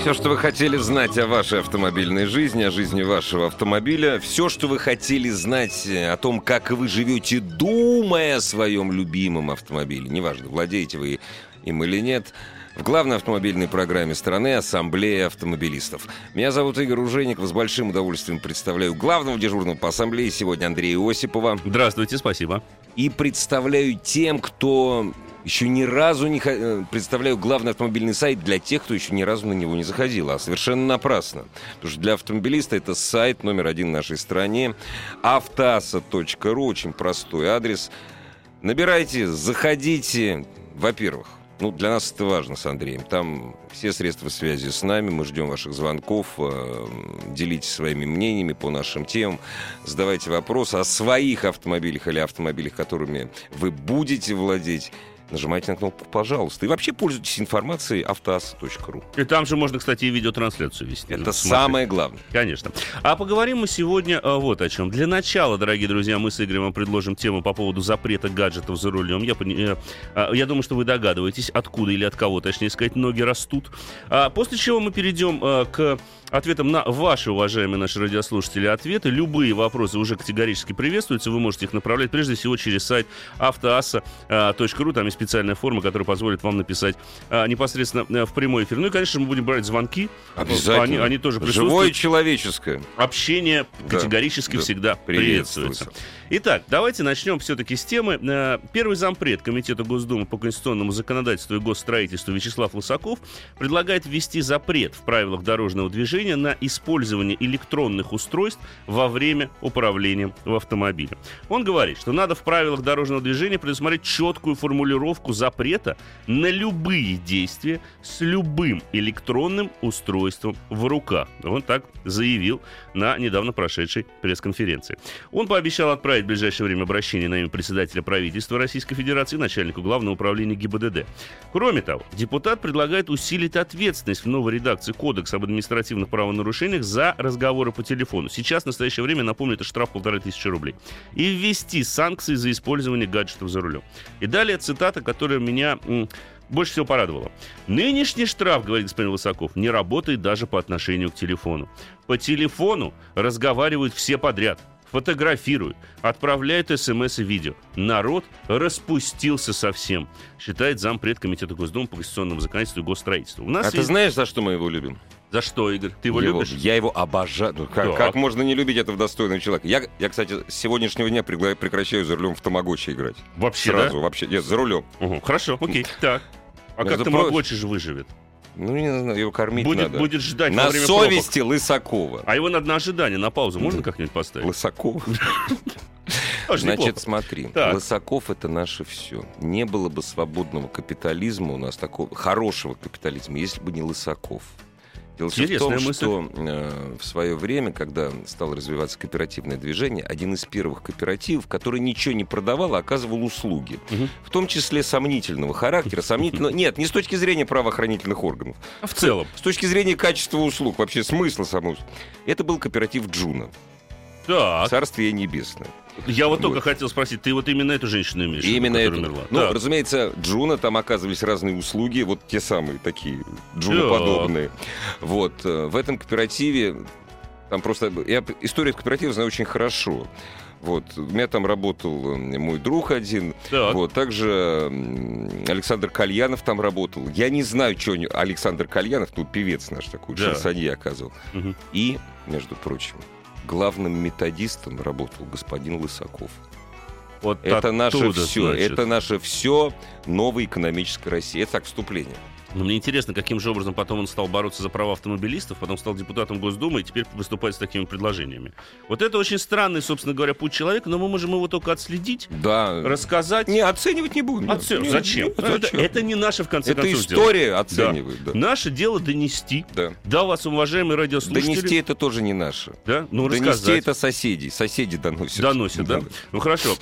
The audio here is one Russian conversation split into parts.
Все, что вы хотели знать о вашей автомобильной жизни, о жизни вашего автомобиля, все, что вы хотели знать о том, как вы живете, думая о своем любимом автомобиле, неважно, владеете вы им или нет, в главной автомобильной программе страны «Ассамблея автомобилистов». Меня зовут Игорь Ужеников. С большим удовольствием представляю главного дежурного по ассамблее сегодня Андрея Осипова. Здравствуйте, спасибо. И представляю тем, кто еще ни разу не... Х... Представляю главный автомобильный сайт для тех, кто еще ни разу на него не заходил. А совершенно напрасно. Потому что для автомобилиста это сайт номер один в нашей стране. автоаса.ру. Очень простой адрес. Набирайте, заходите. Во-первых, ну, для нас это важно с Андреем. Там все средства связи с нами. Мы ждем ваших звонков. Э, делитесь своими мнениями по нашим темам. Задавайте вопросы о своих автомобилях или автомобилях, которыми вы будете владеть нажимайте на кнопку «Пожалуйста». И вообще пользуйтесь информацией автоаса.ру. И там же можно, кстати, и видеотрансляцию вести. Это самое главное. Конечно. А поговорим мы сегодня а, вот о чем. Для начала, дорогие друзья, мы с Игорем вам предложим тему по поводу запрета гаджетов за рулем. Я, я, а, я думаю, что вы догадываетесь, откуда или от кого, точнее сказать, ноги растут. А после чего мы перейдем а, к ответом на ваши, уважаемые наши радиослушатели, ответы. Любые вопросы уже категорически приветствуются. Вы можете их направлять прежде всего через сайт автоаса.ру. Там есть специальная форма, которая позволит вам написать а, непосредственно а, в прямой эфир. Ну и, конечно, мы будем брать звонки. Обязательно. Они, они тоже присутствуют. Живое человеческое. Общение да. категорически да. всегда приветствуется. приветствуется. Итак, давайте начнем все-таки с темы. Э, первый зампред Комитета Госдумы по конституционному законодательству и госстроительству Вячеслав Лысаков предлагает ввести запрет в правилах дорожного движения на использование электронных устройств во время управления в автомобиле. Он говорит, что надо в правилах дорожного движения предусмотреть четкую формулировку запрета на любые действия с любым электронным устройством в руках. Он так заявил на недавно прошедшей пресс-конференции. Он пообещал отправить в ближайшее время обращение на имя председателя правительства Российской Федерации начальнику Главного управления ГИБДД. Кроме того, депутат предлагает усилить ответственность в новой редакции Кодекса об административных правонарушениях за разговоры по телефону. Сейчас, в настоящее время, напомню, это штраф полторы тысячи рублей. И ввести санкции за использование гаджетов за рулем. И далее цитата, которая меня больше всего порадовало. Нынешний штраф, говорит господин Высоков, не работает даже по отношению к телефону. По телефону разговаривают все подряд фотографируют, отправляют смс и видео. Народ распустился совсем, считает зампред Комитета Госдумы по конституционному законодательству и госстроительству. У нас а есть... ты знаешь, за что мы его любим? За что, Игорь? Ты его, его любишь? Я его обожаю. Ну, как, как можно не любить этого достойного человека? Я, я кстати, с сегодняшнего дня прекращаю за рулем в тамагочи играть. Вообще, Сразу, да? вообще. Нет, за рулем. Угу, хорошо, окей. Так. А Между как тамагочи же выживет? Ну, не знаю, его кормить будет, надо. Будет ждать На во время совести пробок. Лысакова. А его надо на ожидание, на паузу можно как-нибудь поставить? Лысакова? Значит, смотри, так. Лысаков это наше все. Не было бы свободного капитализма у нас такого хорошего капитализма, если бы не Лысаков. Дело в том, мысль. что э, в свое время, когда стало развиваться кооперативное движение, один из первых кооперативов, который ничего не продавал, а оказывал услуги. Угу. В том числе сомнительного характера. Сомнительного... Нет, не с точки зрения правоохранительных органов. А в целом? С точки зрения качества услуг, вообще смысла самого. Это был кооператив Джуна. Так. Царствие небесное. Я вот, вот только хотел спросить, ты вот именно эту женщину имеешь? Именно эту. Умерла? Ну, да. разумеется, Джуна, там оказывались разные услуги, вот те самые такие Джуна-подобные. Вот. Э, в этом кооперативе, там просто... Я историю кооператива знаю очень хорошо. Вот. У меня там работал э, мой друг один. Так. Вот. Также Александр Кальянов там работал. Я не знаю, что Александр Кальянов, ну, певец наш такой, да. шансонье оказывал. Угу. И, между прочим, главным методистом работал господин Лысаков. Вот это наше все. Значит. Это наше все новой экономической России. Это так вступление. Но мне интересно, каким же образом потом он стал бороться за права автомобилистов, потом стал депутатом Госдумы и теперь выступает с такими предложениями. Вот это очень странный, собственно говоря, путь человека, но мы можем его только отследить, да. рассказать. Не, оценивать не будем. Оцен... Нет, зачем? Нет, это, зачем? Это не наше, в конце это концов, история дело. оценивает. Да. Да. Наше дело донести. Да. Да, вас, уважаемые радиослушатели. Донести это тоже не наше. Да? Ну, донести рассказать. это соседи. Соседи доносят. Доносят, да. да. Ну, хорошо.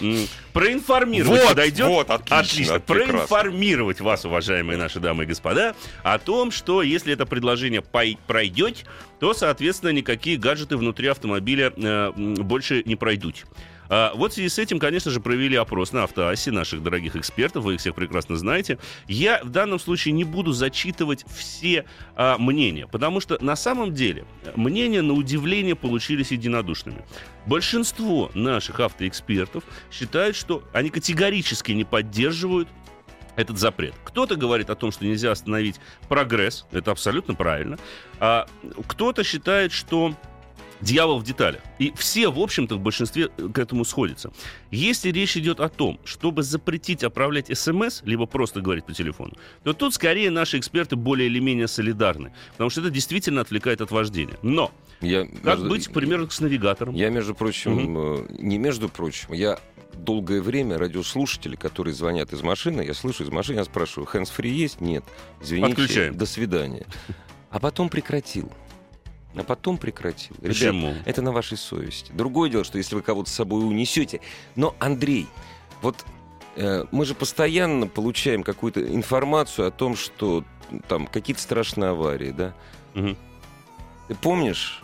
Проинформировать вот, подойдет? Вот, отлично. отлично. Проинформировать вас, уважаемые наши дамы и господа, о том, том, что если это предложение пройдет, то, соответственно, никакие гаджеты внутри автомобиля э, больше не пройдут. А, вот в связи с этим, конечно же, провели опрос на автоассе наших дорогих экспертов, вы их всех прекрасно знаете. Я в данном случае не буду зачитывать все а, мнения, потому что на самом деле мнения, на удивление, получились единодушными. Большинство наших автоэкспертов считают, что они категорически не поддерживают этот запрет. Кто-то говорит о том, что нельзя остановить прогресс, это абсолютно правильно. А кто-то считает, что дьявол в деталях. И все, в общем-то, в большинстве э, к этому сходятся. Если речь идет о том, чтобы запретить отправлять смс, либо просто говорить по телефону, то тут скорее наши эксперты более или менее солидарны, потому что это действительно отвлекает от вождения. Но я, как между, быть, к примеру, с навигатором? Я, между прочим, угу. не между прочим, я долгое время радиослушатели, которые звонят из машины, я слышу из машины, я спрашиваю, hands-free есть? Нет. Извините, Отключаем. до свидания. А потом прекратил. А потом прекратил. Почему? Ребят, это на вашей совести. Другое дело, что если вы кого-то с собой унесете. Но, Андрей, вот э, мы же постоянно получаем какую-то информацию о том, что там какие-то страшные аварии, да? Угу. Ты помнишь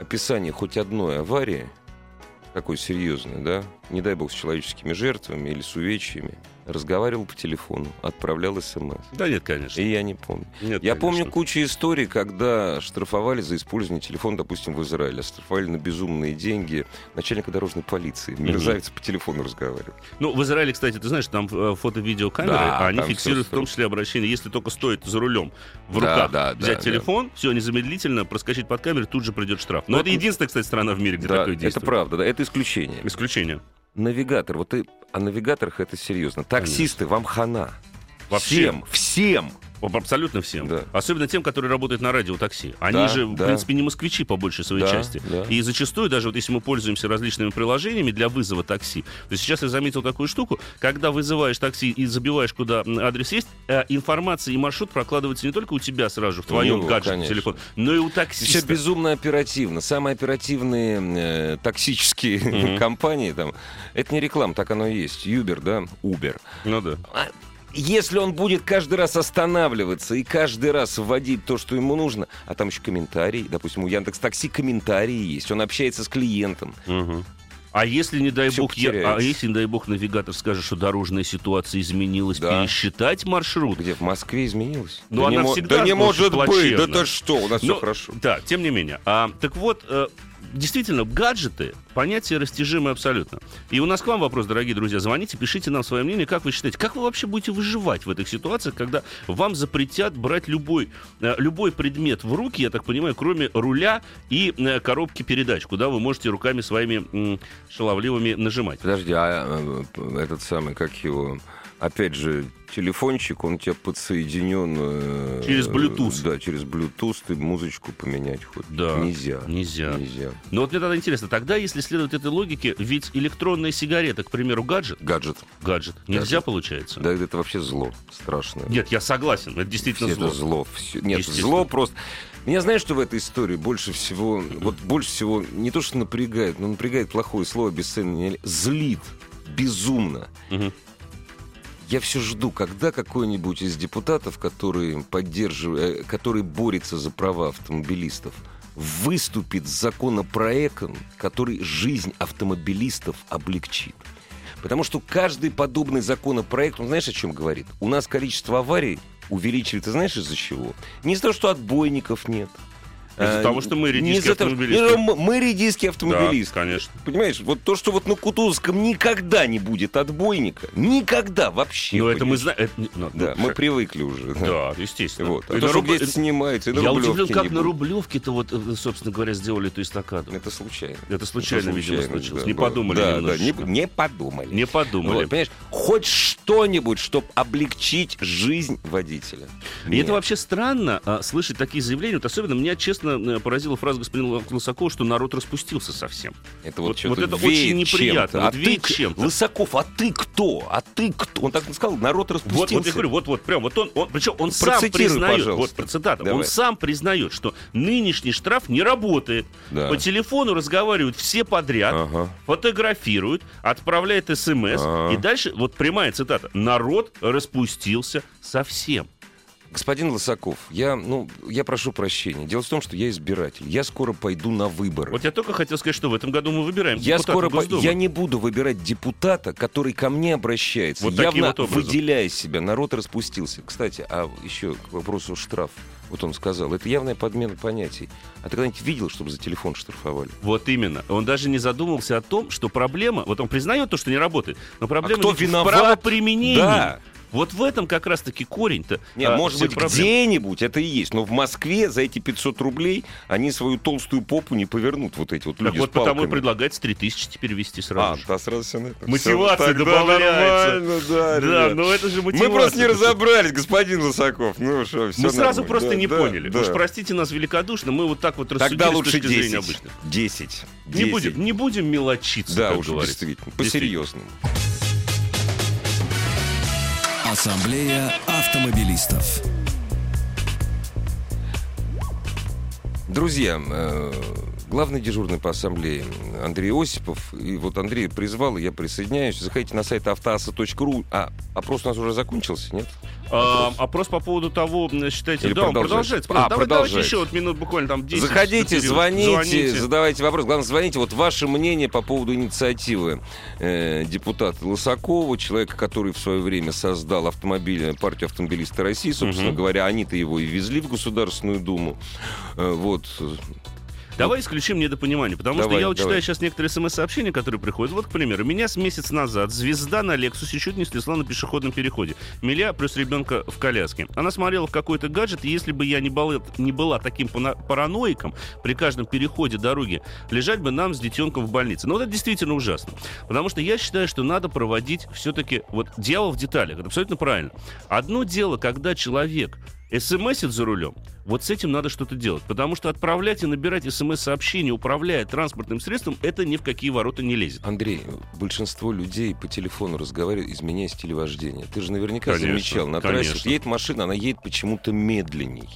описание хоть одной аварии, такой серьезной, да, не дай бог, с человеческими жертвами или с увечьями, разговаривал по телефону, отправлял смс. Да нет, конечно. И я не помню. Нет, я конечно. помню кучу историй, когда штрафовали за использование телефона, допустим, в Израиле. Штрафовали на безумные деньги начальника дорожной полиции. Мерзавец mm-hmm. по телефону разговаривал. Ну, в Израиле, кстати, ты знаешь, там э, фото-видеокамеры, да, а они фиксируют в том числе обращение, если только стоит за рулем в руках да, да, взять да, телефон, да. все, незамедлительно проскочить под камеру, тут же придет штраф. Но, Но это единственная, кстати, страна в мире, где да, такое действует. Это правда, да, это исключение. Исключение навигатор, вот ты о навигаторах это серьезно. Таксисты, Конечно. вам хана. Вообще. Всем, всем. Абсолютно всем. Да. Особенно тем, которые работают на радиотакси. Они да, же, да. в принципе, не москвичи по большей своей да, части. Да. И зачастую, даже вот если мы пользуемся различными приложениями для вызова такси, то сейчас я заметил такую штуку, когда вызываешь такси и забиваешь, куда адрес есть, э, информация и маршрут прокладывается не только у тебя сразу в твоем него, гаджете, телефон, но и у таксиста. Все безумно оперативно. Самые оперативные э, токсические mm-hmm. компании, там, это не реклама, так оно и есть. Uber, да? Uber. Ну да. Если он будет каждый раз останавливаться и каждый раз вводить то, что ему нужно, а там еще комментарий, допустим, у Яндекс Такси комментарии есть, он общается с клиентом. Угу. А если, не дай бог, я, а если, не дай бог, навигатор скажет, что дорожная ситуация изменилась, да. пересчитать маршрут? Где в Москве изменилась? Ну, да она не всегда Да не может плачевно. быть, да то что, у нас Но, все хорошо. Да, тем не менее. А, так вот, э, действительно, гаджеты понятие растяжимое абсолютно. И у нас к вам вопрос, дорогие друзья. Звоните, пишите нам свое мнение. Как вы считаете, как вы вообще будете выживать в этих ситуациях, когда вам запретят брать любой, э, любой предмет в руки, я так понимаю, кроме руля и э, коробки передач, куда вы можете руками своими шаловливыми нажимать? Подожди, а э, этот самый, как его опять же, телефончик, он у тебя подсоединен... Э, через Bluetooth. Да, через Bluetooth ты музычку поменять хоть да. нельзя. Нельзя. Нельзя. Но вот мне тогда интересно, тогда, если следовать этой логике, ведь электронная сигарета, к примеру, гаджет... Гаджет. Гаджет. Нельзя, гаджет. получается? Да, это вообще зло страшное. Нет, я согласен, это действительно Все зло. Это зло. Все. Нет, зло просто... Меня знаешь, что в этой истории больше всего, вот больше всего, не то что напрягает, но напрягает плохое слово, бесценное, злит безумно. Угу. Я все жду, когда какой-нибудь из депутатов, который, поддерживает, э, который борется за права автомобилистов, выступит с законопроектом, который жизнь автомобилистов облегчит. Потому что каждый подобный законопроект, он знаешь, о чем говорит? У нас количество аварий увеличивается, знаешь, из-за чего? Не из-за того, что отбойников нет, Из-за А, того, что мы того- автомобилисты. Ну, Мы редийские автомобилисты. Да, конечно. Понимаешь, вот то, что вот на Кутузовском никогда не будет отбойника, никогда вообще. Но это мы знаем. ну, Да, ну, мы привыкли уже. Да, естественно. Вот. А И то, Руб- где-то снимается, Я удивлен, как на. Рублевке-то вот, э, собственно говоря, сделали эту эстакаду. Это случайно. Это случайно, Это видимо, случилось. да, Не было. подумали Да, да, немножечко. не, не подумали. Не подумали. Вот, понимаешь, хоть что-нибудь, чтобы облегчить жизнь водителя. И Нет. это вообще странно а, слышать такие заявления. Вот особенно меня, честно, э, поразила фраза господина Лысакова, что народ распустился совсем. Это вот, Вот- что-то вот это очень неприятно. Вот а ты, веет к- чем-то. Лысаков, а ты кто? А ты кто? Он так сказал, народ Вот, распустился. вот я говорю, вот, вот, прям, вот он, он причем он сам признает, пожалуйста. вот цитата, он Давай. сам признает, что нынешний штраф не работает. Да. По телефону разговаривают все подряд, Ага. фотографируют, отправляют смс, Ага. и дальше, вот прямая цитата, народ распустился совсем. Господин Лысаков, я, ну, я прошу прощения. Дело в том, что я избиратель. Я скоро пойду на выборы. Вот я только хотел сказать, что в этом году мы выбираем Я скоро по- я не буду выбирать депутата, который ко мне обращается, Вот явно вот образом. выделяя себя. Народ распустился. Кстати, а еще к вопросу штраф. Вот он сказал, это явная подмена понятий. А ты когда-нибудь видел, чтобы за телефон штрафовали? Вот именно. Он даже не задумывался о том, что проблема... Вот он признает то, что не работает, но проблема А кто виноват? в правоприменении. Да. Вот в этом как раз-таки корень-то. Не, а, может быть, проблем. где-нибудь это и есть. Но в Москве за эти 500 рублей они свою толстую попу не повернут, вот эти вот люди Так вот потому и предлагается 3000 теперь ввести сразу А, же. да, сразу все на это. Мотивация Всё, тогда добавляется. да, Да, но это же мотивация. Мы просто не разобрались, господин Лысаков. Ну что, все Мы сразу просто не поняли. Уж простите нас великодушно, мы вот так вот рассудили Тогда с лучше точки зрения 10. обычных. 10. Не будем, не будем мелочиться, Да, как уж говорится. действительно. По-серьезному. Ассамблея автомобилистов. Друзья, э, главный дежурный по ассамблее Андрей Осипов. И вот Андрей призвал, и я присоединяюсь. Заходите на сайт автоаса.ру. А опрос у нас уже закончился, нет? А, опрос по поводу того, м, считайте, Или да, продолжается? продолжается. А, Давай- давайте продолжается. еще вот минут буквально там 10. Заходите, 4, звоните, задавайте вопрос. Главное, звоните. Вот ваше мнение по поводу инициативы э, депутата Лысакова, человека, который в свое время создал автомобиль, партию автомобилистов России, собственно Мгм. говоря, они-то его и везли в Государственную Думу. Э, вот. Давай исключим недопонимание, потому что Давай, я вот давай. читаю сейчас некоторые смс-сообщения, которые приходят. Вот, к примеру, меня с месяц назад звезда на Лексусе чуть не слезла на пешеходном переходе. Миля плюс ребенка в коляске. Она смотрела в какой-то гаджет, и если бы я не, была- не была таким параноиком при каждом переходе дороги, лежать бы нам с детенком в больнице. Но вот это действительно ужасно. Потому что я считаю, что надо проводить все-таки... Вот дьявол в деталях. Это абсолютно правильно. Одно дело, когда человек смсит за рулем, вот с этим надо что-то делать. Потому что отправлять и набирать смс-сообщения, управляя транспортным средством, это ни в какие ворота не лезет. Андрей, большинство людей по телефону разговаривают, изменяя стиль вождения. Ты же наверняка Конечно, замечал. На трассе конечно. едет машина, она едет почему-то медленней.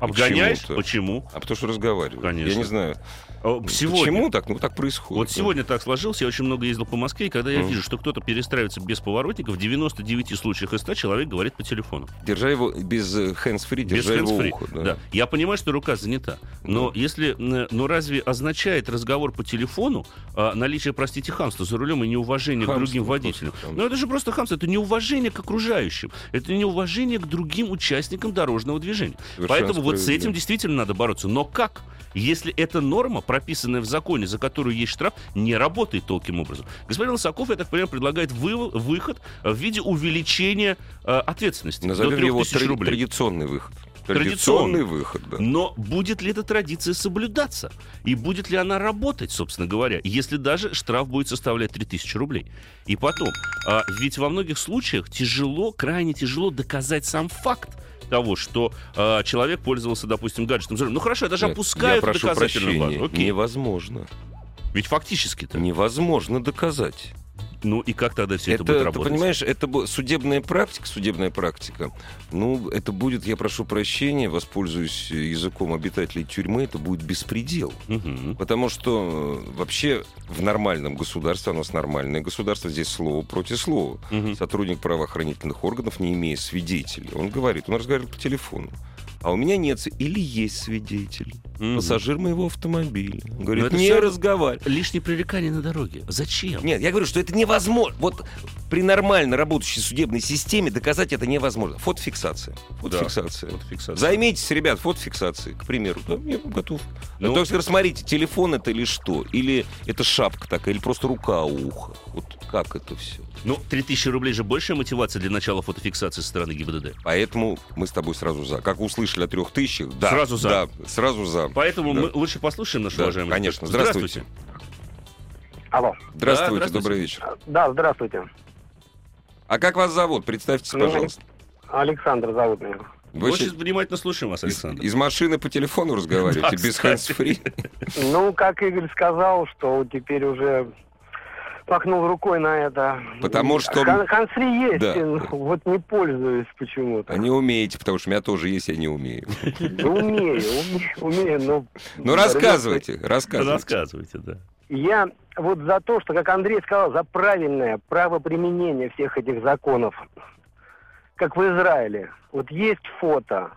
Обгоняешь? Почему? А потому что разговаривают. Конечно. Я не знаю. О, Сегодня. Почему так? Ну, так происходит. Вот сегодня так сложилось, я очень много ездил по Москве, и когда я Мгм. вижу, что кто-то перестраивается без поворотников, в 99 случаях из 100 человек говорит по телефону. Держа его без э, hands-free, Без держа его hands-free. ухо. Да. Я понимаю, что рука занята. Но Да. если. Но разве означает разговор по телефону а, наличие, простите, хамства за рулем и неуважение к Хамство, другим просто водителям? хамство. Ну это же просто хамство, это неуважение к окружающим, это неуважение к другим участникам дорожного движения. Совершенно Поэтому вот с этим действительно надо бороться. Но как? Если эта норма, прописанная в законе, за которую есть штраф, не работает таким образом. Господин Лысаков, я так понимаю, предлагает вы- выход в виде увеличения э, ответственности Назовем до его 3000 тради- рублей. традиционный выход. Традиционный. Традиционный выход, да. Но будет ли эта традиция соблюдаться? И будет ли она работать, собственно говоря, если даже штраф будет составлять 3000 рублей? И потом, а, ведь во многих случаях тяжело, крайне тяжело доказать сам факт того, что а, человек пользовался, допустим, гаджетом. Ну хорошо, я даже Нет, опускаю я прошу доказательную прощения. базу. Окей. Невозможно. Ведь фактически-то. Невозможно доказать. Ну и как тогда все это, Это, будет ты работать? понимаешь, это судебная практика, судебная практика. Ну, это будет, я прошу прощения, воспользуюсь языком обитателей тюрьмы, это будет беспредел. Мгм. Потому что э, вообще в нормальном государстве, у нас нормальное государство, здесь слово против слова. Мгм. Сотрудник правоохранительных органов, не имея свидетелей, он говорит, он разговаривает по телефону. А у меня нет, или есть свидетель, Мгм. пассажир моего автомобиля. Он говорит, не всё- разговаривай. Лишние пререкания на дороге. Зачем? Нет, я говорю, что это невозможно. Вот при нормально работающей судебной системе доказать это невозможно. Фотофиксация. Фотофиксация. Да, фотофиксация. Займитесь, ребят, фотофиксацией, к примеру. Да, я готов. Ну, то есть, смотрите, телефон это или что? Или это шапка такая, или просто рука у уха? Вот как это все? Ну, 3000 рублей же большая мотивация для начала фотофиксации со стороны ГИБДД. Поэтому мы с тобой сразу за. Как услышали о трех тысячах, да. Сразу за. Да, сразу за. Поэтому Да. мы лучше послушаем нашу Да, уважаемую конечно. экспертку. Здравствуйте. Алло. Здравствуйте, здравствуйте. добрый вечер. Да, здравствуйте. А как вас зовут? Представьтесь, Меня пожалуйста. Александр зовут меня. Вы Очень щас внимательно слушаем вас, из, Александр. из машины по телефону разговариваете, Да, без хэндсфри? Ну, как Игорь сказал, что теперь уже махнул рукой на это. Потому что- Хан- Хансфри есть, Да. ну, вот не пользуюсь почему-то. А не умеете, потому что у меня тоже есть, я не умею. Ну, Умею, уме- умею, но... Ну, рассказывайте, рассказывайте. Рассказывайте, да. Я вот за то, что, как Андрей сказал, за правильное правоприменение всех этих законов, как в Израиле. Вот есть фото,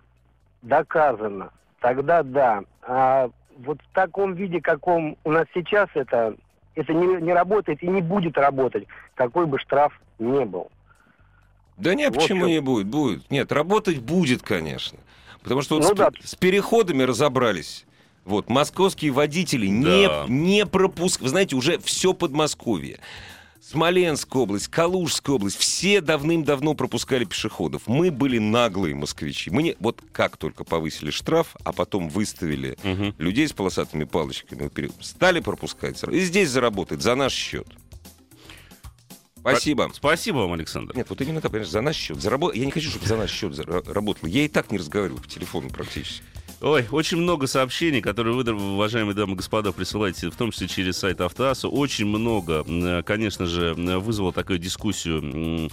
доказано, тогда да. А вот в таком виде, каком у нас сейчас это, это не, не работает и не будет работать, какой бы штраф не был. Да нет, Вот почему что. не будет? Будет. Нет, работать будет, конечно. Потому что вот Ну с, да. с переходами разобрались. Вот, московские водители Да. не, не пропускают. Вы знаете, уже все Подмосковье. Смоленская область, Калужская область, все давным-давно пропускали пешеходов. Мы были наглые москвичи. Мы не, вот как только повысили штраф, а потом выставили Мгм. людей с полосатыми палочками, стали пропускать. И здесь заработает за наш счет. Спасибо. Спасибо вам, Александр. Нет, вот именно так, понимаешь, за наш счет. Заработ... Я не хочу, чтобы за наш счет зара- работало. Я и так не разговариваю по телефону практически. Ой, очень много сообщений, которые вы, уважаемые дамы и господа, присылаете, в том числе через сайт Автоаса. Очень много, конечно же, вызвало такую дискуссию.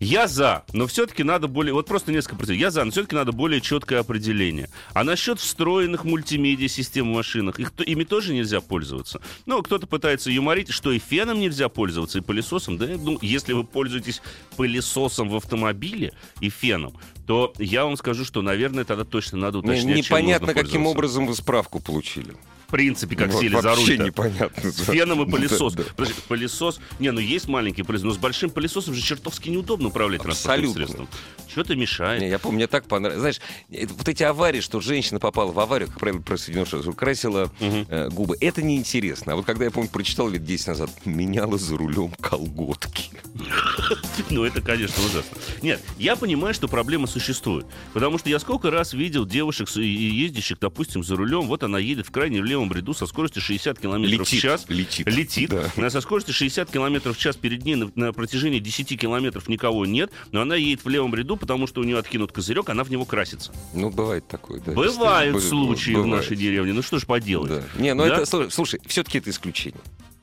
Я за, но все-таки надо более... Вот просто несколько процентов. Я за, но все-таки надо более четкое определение. А насчет встроенных мультимедиа-систем в машинах, их, ими тоже нельзя пользоваться. Ну, кто-то пытается юморить, что и феном нельзя пользоваться, и пылесосом. Да, ну, если вы пользуетесь пылесосом в автомобиле и феном, то я вам скажу, что, наверное, тогда точно надо уточнять, непонятно, каким образом вы справку получили. В принципе, как Вот сели за вообще руль непонятно. С феном и пылесос. Да, да. Подожди, пылесос. Не, ну есть маленький пылесос, но с большим пылесосом же чертовски неудобно управлять транспортным средством. Что-то мешает. Не, я помню, мне так понравилось. Знаешь, вот эти аварии, что женщина попала в аварию, как правило, про Соединенные Штаты, красила Мгм. э, губы. Это неинтересно. А вот когда я, помню, прочитал лет 10 назад, меняла за рулем колготки. Ну, это, конечно, ужасно. Нет, я понимаю, что проблема существует. Потому что я сколько раз видел девушек, ездящих, допустим, за рулем. Вот она едет в крайне левом ряду со скоростью 60 километров в Летит, час. летит. Летит. Да. Со скоростью 60 километров в час перед ней на, на протяжении 10 километров никого нет. Но она едет в левом ряду, потому что у нее откинут козырек, она в него красится. Ну, бывает такое, да. Бывают случаи в бывает. нашей деревне. Ну что ж поделать. Да. Не, ну Да? это, слушай, все-таки это исключение.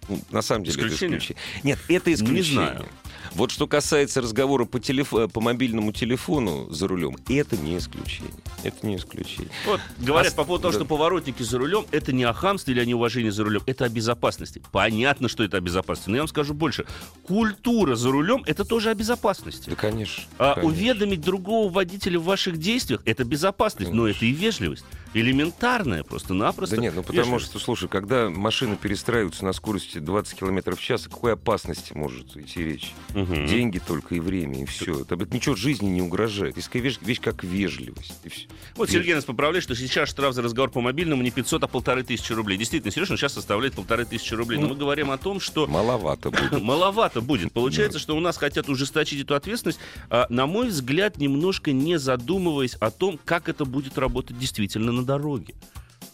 Ну, на самом деле Исключение? это исключение. Нет, это исключение. знаю. Вот что касается разговора по, телеф- по мобильному телефону за рулем, это не исключение. Это не исключение. Вот говорят А по поводу того, да. что поворотники за рулем это не о хамстве или о неуважении за рулем, это о безопасности. Понятно, что это о безопасности, но я вам скажу больше. Культура за рулем это тоже о безопасности. Да, конечно. А конечно. уведомить другого водителя в ваших действиях это безопасность, но это и вежливость. Элементарная просто-напросто. Да нет, ну потому вежливость. что, слушай, когда машины перестраиваются на скорости 20 км в час, о какой опасности может идти речь? Мгм. Деньги только и время, и все. Это это ничего жизни не угрожает. Такая вещь, вещь как вежливость. и. Вот Сергей нас поправляет, что сейчас штраф за разговор по мобильному не 500, а полторы тысячи рублей. Действительно, Сереж, он сейчас составляет полторы тысячи рублей. Ну, Но мы говорим о том, что Маловато будет. Маловато будет. Получается, что у нас хотят ужесточить эту ответственность, а, на мой взгляд, немножко не задумываясь о том, как это будет работать действительно на дороге.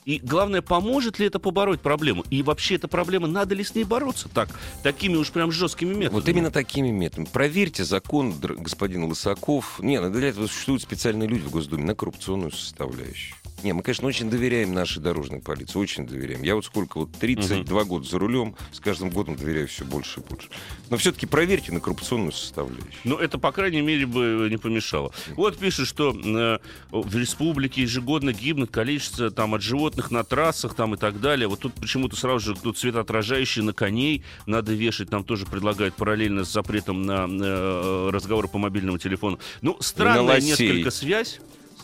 И главное, поможет ли это побороть проблему? И вообще эта проблема, надо ли с ней бороться так, такими уж прям жесткими методами? Вот именно такими методами. Проверьте закон, господин Лысаков. Не, ну, для этого существуют специальные люди в Госдуме на коррупционную составляющую. Не, мы, конечно, очень доверяем нашей дорожной полиции, очень доверяем. Я вот сколько, вот 32 года за рулем, с каждым годом доверяю все больше и больше. Но все-таки проверьте на коррупционную составляющую. Ну, это, по крайней мере, бы не помешало. Вот пишет, что э, в республике ежегодно гибнет количество там от животных на трассах там и так далее. Вот тут почему-то сразу же тут светоотражающие на коней надо вешать. Нам тоже предлагают параллельно с запретом на э, разговоры по мобильному телефону. Ну, странная несколько связь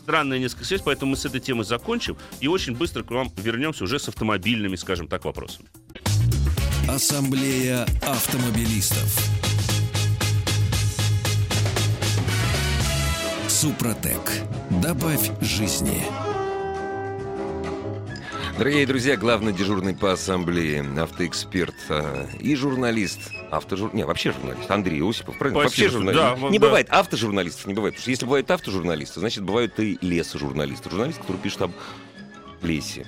странная несколько связь, поэтому мы с этой темы закончим и очень быстро к вам вернемся уже с автомобильными, скажем так, вопросами. Ассамблея автомобилистов. Супротек. Добавь жизни. Дорогие друзья, главный дежурный по ассамблее, автоэксперт э, и журналист автожур... не, вообще журналист, Андрей Осипов, правильно? Спасибо. Вообще журналист. Да, не да. бывает автожурналистов, не бывает. Потому что если бывают автожурналисты, значит, бывают и лесожурналисты. Журналист, который пишет об лесе.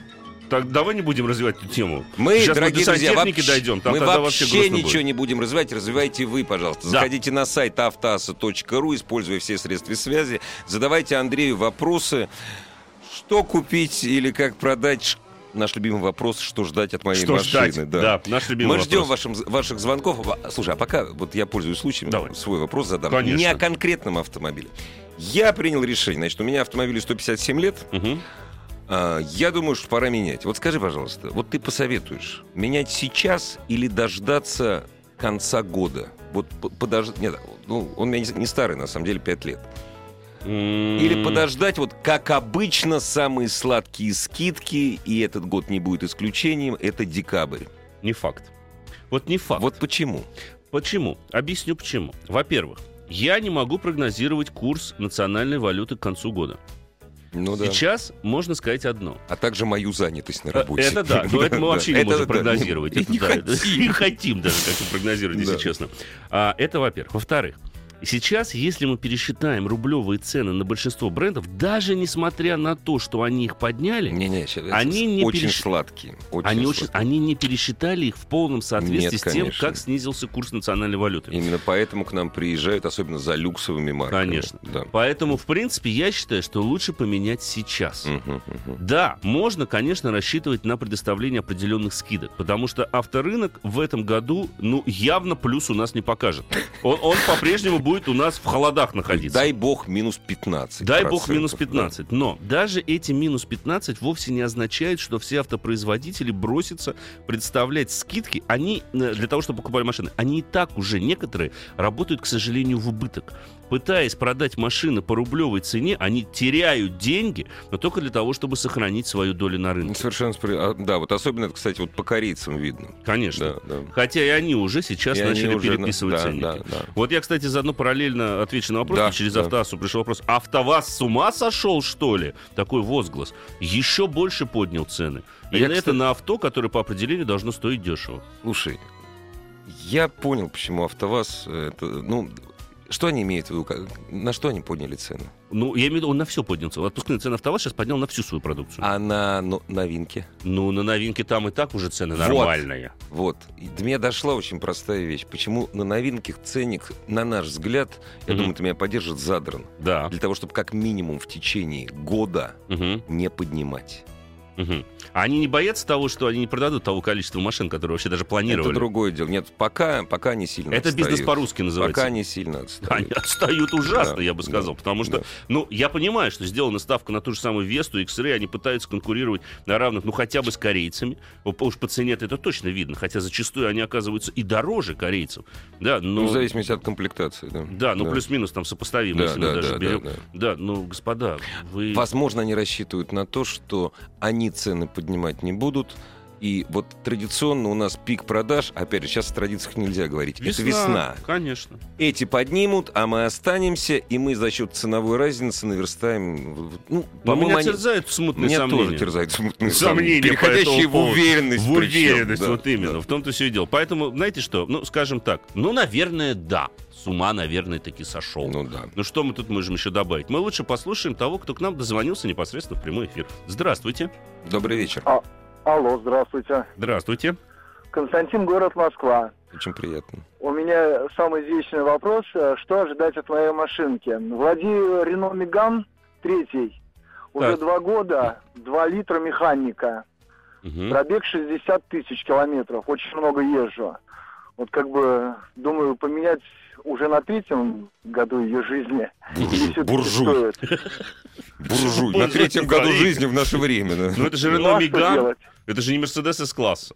Так, давай не будем развивать эту тему. Мы, Сейчас дорогие мы до друзья, вообще, дойдем, там мы вообще, вообще ничего будет. не будем развивать, развивайте вы, пожалуйста. Да. Заходите на сайт автоаса.ру, используя все средства связи, задавайте Андрею вопросы, что купить или как продать. Наш любимый вопрос, что ждать от моей Что машины. ждать? Да, наш любимый Мы ждем вопрос. вашим, ваших звонков. А, Слушай, а пока вот я пользуюсь случаем, Давай. свой вопрос задам. Конечно. Не о конкретном автомобиле. Я принял решение, значит, у меня автомобилю 157 лет, Мгм. а, Я думаю, что пора менять. Вот скажи, пожалуйста, вот ты посоветуешь менять сейчас или дождаться конца года? Вот п- подождать... Нет, ну, он у меня не старый, на самом деле, 5 лет. Или подождать, вот как обычно, самые сладкие скидки, и этот год не будет исключением, это декабрь. Не факт. Вот не факт. Вот почему? Почему? Объясню почему. Во-первых, я не могу прогнозировать курс национальной валюты к концу года. Ну да. Сейчас можно сказать одно. А также мою занятость на работе. Это да, но это мы вообще не можем прогнозировать. не- хотим. Даже как-то прогнозировать, если честно. А, Это во-первых. Во-вторых, Сейчас, если мы пересчитаем рублевые цены на большинство брендов, даже несмотря на то, что они их подняли, Не-не, щас- Они не очень переш- сладкие. Очень они, очень, сладкие. они не пересчитали их в полном соответствии Нет, с тем, конечно. как снизился курс национальной валюты. Именно поэтому к нам приезжают, особенно за люксовыми марками. Конечно. Да. Поэтому, в принципе, я считаю, что лучше поменять сейчас. Мгм, мгм. Да, можно, конечно, рассчитывать на предоставление определенных скидок, потому что авторынок в этом году, ну, явно плюс у нас не покажет. Он, он по-прежнему будет у нас в холодах находиться. Дай бог минус 15. Дай бог минус да. 15. Но даже эти минус 15 вовсе не означает, что все автопроизводители бросятся представлять скидки. Они, э, для того, чтобы покупали машины, они и так уже некоторые работают, к сожалению, в убыток. Пытаясь продать машины по рублевой цене, они теряют деньги, но только для того, чтобы сохранить свою долю на Ну, рынке. Совершенно справедливо. Да, вот особенно, это, кстати, вот по корейцам видно. Конечно. Да, да. Хотя и они уже сейчас И начали уже переписывать да, ценники. да, да. Вот я, кстати, заодно параллельно отвечу на вопрос. Да, через да. Автоассу пришел вопрос. АвтоВАЗ с ума сошел, что ли? Такой возглас. Еще больше поднял цены. И Я, это кстати- на авто, которое по определению должно стоить дешево. Слушай, я понял, почему АвтоВАЗ... Это, ну, что они имеют в виду? На что они подняли цены? Ну, я имею в виду, он на все поднял цены. Отпускные цены АвтоВАЗ сейчас поднял на всю свою продукцию. А на ну, новинки? Ну, на новинки там и так уже цены Вот. нормальные. Вот. И до меня дошла очень простая вещь. Почему на новинках ценник, на наш взгляд, я Мгм. думаю, ты меня поддержит, задран. Да. Для того, чтобы как минимум в течение года Мгм, не поднимать. мгм. А они не боятся того, что они не продадут того количества машин, которые вообще даже планировали? Это другое дело. Нет, пока, пока не сильно Это отстают. бизнес по-русски называется. Пока не сильно отстают. Они отстают ужасно, Да, я бы сказал. да, потому что, да. ну, я понимаю, что сделана ставка на ту же самую Весту, X-Ray, они пытаются конкурировать на равных, ну, хотя бы с корейцами. Уж по цене это точно видно, хотя зачастую они оказываются и дороже корейцев. Да, но... Ну, в зависимости от комплектации, да. Да, ну плюс-минус там сопоставимо, Да, если да, мы даже да, берем. да, Да, ну, господа, вы... Возможно, они рассчитывают на то, что они цены поднимать не будут. И вот традиционно у нас пик продаж, опять же, сейчас о традициях нельзя говорить, это весна. Конечно. Эти поднимут, а мы останемся, и мы за счет ценовой разницы наверстаем. в- Ну, Но по-моему, меня они- терзают смутные Меня сомнения. тоже терзают смутные Сомнения по переходящие в уверенность. В причем, уверенность, да, вот именно. да. В том-то все и дело. Поэтому, знаете что? Ну, скажем так. Ну, наверное, да. С ума, наверное, таки сошел. Ну да. Ну что мы тут можем еще добавить? Мы лучше послушаем того, кто к нам дозвонился непосредственно в прямой эфир. Здравствуйте. Добрый вечер. Алло, здравствуйте. Здравствуйте. Константин, город Москва. Очень приятно. У меня самый извечный вопрос. Что ожидать от моей машинки? Владею Рено Меган третий. Уже Так. два года, два литра механика. Мгм. Пробег 60 тысяч километров. Очень много езжу. Вот как бы думаю поменять уже на третьем году ее жизни. Буржуй. стоит? Буржуй. На третьем году жизни в наше время. Ну, это же Ну, Рено а Меган. Это же не Мерседес С-класса.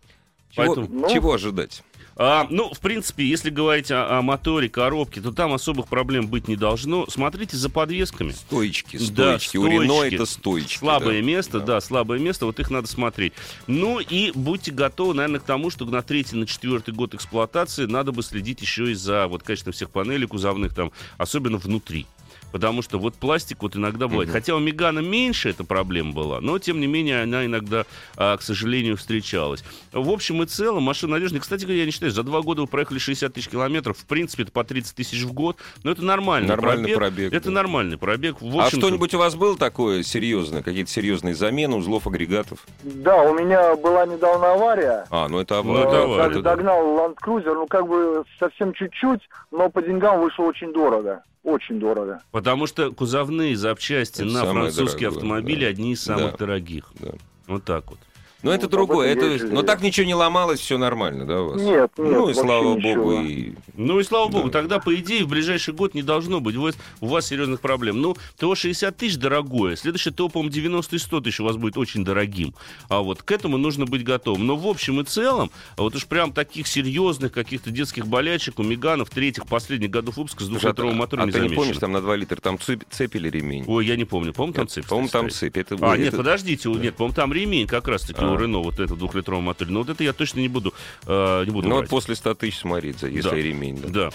Чего, Поэтому- Ну. чего ожидать? А, ну, в принципе, если говорить о, о моторе, коробке, то там особых проблем быть не должно. Смотрите за подвесками. Стоечки, Да, стоечки. У Рено стоечки. это стоечки. Слабое да. место, да. Да. слабое место, вот их надо смотреть. Ну и будьте готовы, наверное, к тому, что на третий, на четвертый год эксплуатации надо бы следить еще и за вот качеством всех панелей кузовных там, особенно внутри. Потому что вот пластик вот иногда бывает. Угу. Хотя у Мегана меньше эта проблема была, но тем не менее она иногда, а, к сожалению, встречалась. В общем и целом машина надежная. Кстати говоря, я не считаю, за два года вы проехали 60 тысяч километров. В принципе, это по 30 тысяч в год. Но это нормальный, нормальный пробег. пробег это да. нормальный пробег. В а что-нибудь у вас было такое серьезное? Какие-то серьезные замены узлов, агрегатов? Да, у меня была недавно авария. А, ну это авария. Ну, это авария. Догнал Land Cruiser, ну как бы совсем чуть-чуть, но по деньгам вышло очень дорого. Очень дорого. Потому что кузовные запчасти Это на французские дорогое, автомобили да. одни из самых да. дорогих. Да. Вот так вот. Но ну, это другое. Это... Но так ничего не ломалось, все нормально, да, у вас? Нет, нет. Ну и слава ничего. богу. И... Ну и слава богу. Тогда, по идее, в ближайший год не должно быть у вас, у вас серьезных проблем. Ну, ТО 60 тысяч дорогое. Следующее ТО, по-моему, 90 и 100 тысяч у вас будет очень дорогим. А вот к этому нужно быть готовым. Но в общем и целом, вот уж прям таких серьезных каких-то детских болячек у Меганов третьих, последних годов выпуска с двухлитровым мотором а не ты замечено. не помнишь, там на 2 литра там цепь, цепь или ремень? Ой, я не помню. По-моему, там цепь. По-моему, там цепь. Это, а, это... нет, подождите. Да. Нет, по-моему, там ремень как раз-таки а. У Рено, вот этот двухлитровый мотор. Но вот это я точно не буду, э, не буду Ну, вот после 100 тысяч смотрится, если да. ремень. Да. да.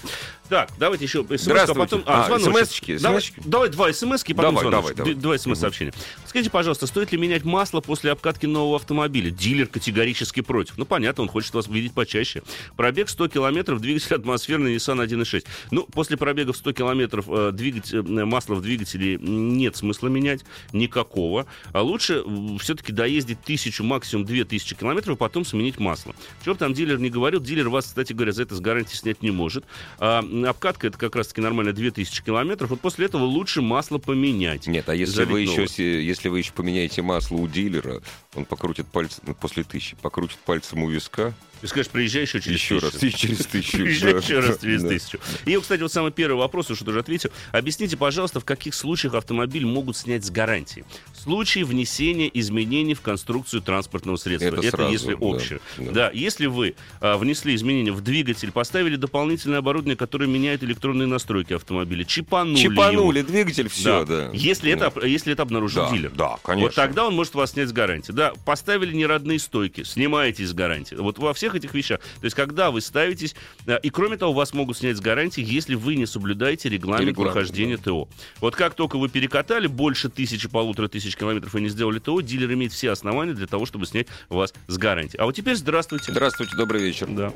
Так, давайте еще смс а потом... А, а смс-очки? Давай, давай два смс и потом давай, звоночек. Давай, давай. Два смс-сообщения. Угу. Скажите, пожалуйста, стоит ли менять масло после обкатки нового автомобиля? Дилер категорически против. Ну, понятно, он хочет вас видеть почаще. Пробег 100 километров, двигатель атмосферный Nissan 1.6. Ну, после пробега в 100 километров э, двигатель, э, масло в двигателе нет смысла менять. Никакого. А лучше все-таки доездить тысячу, максимум 2000 километров, и потом сменить масло. Чего там дилер не говорил, дилер вас, кстати говоря, за это с гарантией снять не может. А обкатка это как раз-таки нормально 2000 километров. Вот после этого лучше масло поменять. Нет, а если вы, еще, если вы еще поменяете масло у дилера, он покрутит пальцем ну, после тысячи, покрутит пальцем у виска, ты скажешь, приезжай еще через еще тысячу. раз, через тысячу. Приезжай еще раз через тысячу. И, кстати, вот самый первый вопрос, уже тоже ответил. Объясните, пожалуйста, в каких случаях автомобиль могут снять с гарантии? В случае внесения изменений в конструкцию транспортного средства. Это, Это сразу, если общее. Да. да, если вы а, внесли изменения в двигатель, поставили дополнительное оборудование, которое меняет электронные настройки автомобиля, чипанули Чипанули его. двигатель, все, да. да. Если, да. Это, если это обнаружил да, дилер. Да, конечно. Вот тогда он может вас снять с гарантии. Да, поставили неродные стойки, снимаете из гарантии. Вот во всех этих вещах. То есть, когда вы ставитесь, э, и кроме того, вас могут снять с гарантии, если вы не соблюдаете регламент, регламент прохождения да. ТО. Вот как только вы перекатали больше тысячи, полутора тысяч километров и не сделали ТО, дилер имеет все основания для того, чтобы снять вас с гарантии. А вот теперь здравствуйте. Здравствуйте, добрый вечер. Да.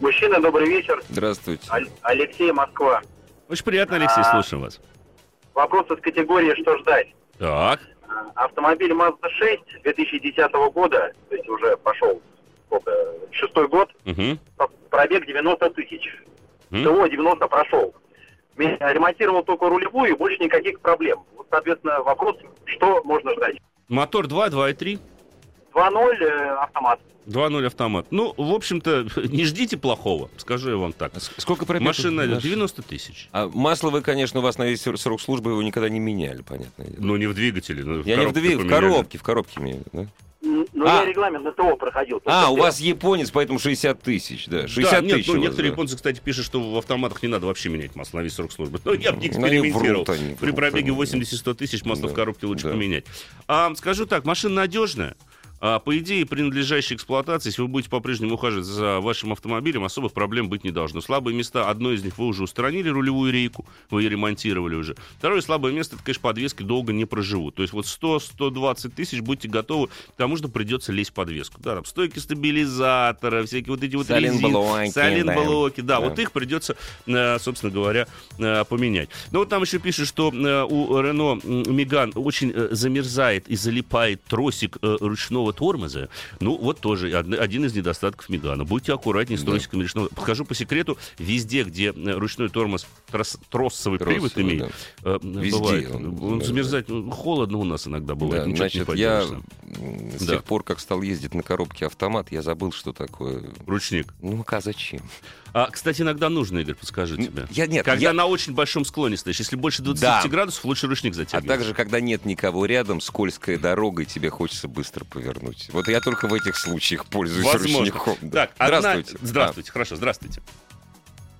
Мужчина, добрый вечер. Здравствуйте. Алексей, Москва. Очень приятно, Алексей, а, слушаем вас. Вопрос из категории «Что ждать?». Так. Автомобиль Mazda 6 2010 года, то есть уже пошел сколько, шестой год, угу. пробег 90 тысяч. Угу. Всего 90 прошел. Ремонтировал только рулевую, и больше никаких проблем. Вот, соответственно, вопрос, что можно ждать? Мотор 2, 2.3? 2.0 э, автомат. 2.0 автомат. Ну, в общем-то, не ждите плохого, скажу я вам так. А сколько пробег? Машина 90 тысяч. А масло вы, конечно, у вас на весь срок службы его никогда не меняли, понятно. Ну, не в двигателе. Но я в не в двигателе, в коробке, в коробке имею, да? Ну, а. я регламент на ТО проходил. А, у вас японец, поэтому 60 тысяч, да. 60 да, нет, тысяч. Ну, вас, некоторые да. японцы, кстати, пишут, что в автоматах не надо вообще менять масло на весь срок службы. Но я бы не экспериментировал. Они врут, они, При пробеге они, 80-100 тысяч масло да, в коробке лучше да. поменять. А, скажу так, машина надежная. А, по идее, при надлежащей эксплуатации, если вы будете по-прежнему ухаживать за вашим автомобилем, особых проблем быть не должно. Слабые места, одно из них вы уже устранили, рулевую рейку, вы ее ремонтировали уже. Второе слабое место, это, конечно, подвески долго не проживут. То есть вот 100-120 тысяч будьте готовы к тому, что придется лезть в подвеску. Да, там стойки стабилизатора, всякие вот эти вот Саленблоки, саленблоки, да, да. вот их придется, э, собственно говоря, э, поменять. Ну вот там еще пишет, что э, у Рено Меган очень замерзает и залипает тросик э, ручного тормоза. Ну, вот тоже один из недостатков Мегана. Будьте аккуратнее с Да. тросиками ручного. Скажу по секрету, везде, где э, ручной тормоз трос- тросовый Тросовый, привод имеет, э, Везде бывает. он Он, замерзает. замерзает. Ну, Холодно у нас иногда бывает. Да, значит, я с Да. тех пор, как стал ездить на коробке автомат, я забыл, что такое. Ручник. Ну, а зачем? А, кстати, иногда нужно, Игорь, подскажи тебе. Я нет, Когда я- на очень большом склоне стоишь, если больше 20 Да. градусов, лучше ручник А затягивать. также, когда нет никого рядом, скользкая дорога, и тебе хочется быстро повернуть. Вот я только в этих случаях пользуюсь Возможно. ручником. да. Так, одна- Здравствуйте. Здравствуйте, хорошо, здравствуйте.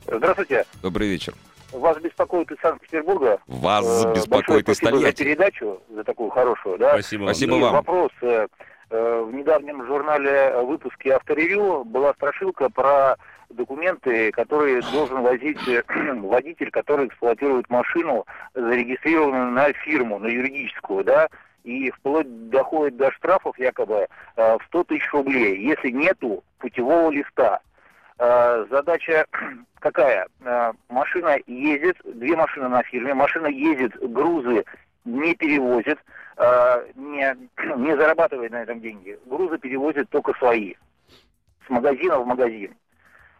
Здравствуйте. А, добрый вечер. Вас беспокоит из Санкт-Петербурга. Вас Э, беспокоит из спасибо за Тольятти. передачу, за такую хорошую, да. Спасибо, вам. Спасибо вам. вопрос. э, э, В недавнем журнале выпуске авторевью была страшилка про документы, которые должен возить э, водитель, который эксплуатирует машину, зарегистрированную на фирму, на юридическую, да, и вплоть доходит до штрафов якобы э, в 100 тысяч рублей, если нету путевого листа. Э, задача какая? Машина ездит, две машины на фирме, машина ездит, грузы не перевозит, не, не зарабатывает на этом деньги. Грузы перевозит только свои, с магазина в магазин.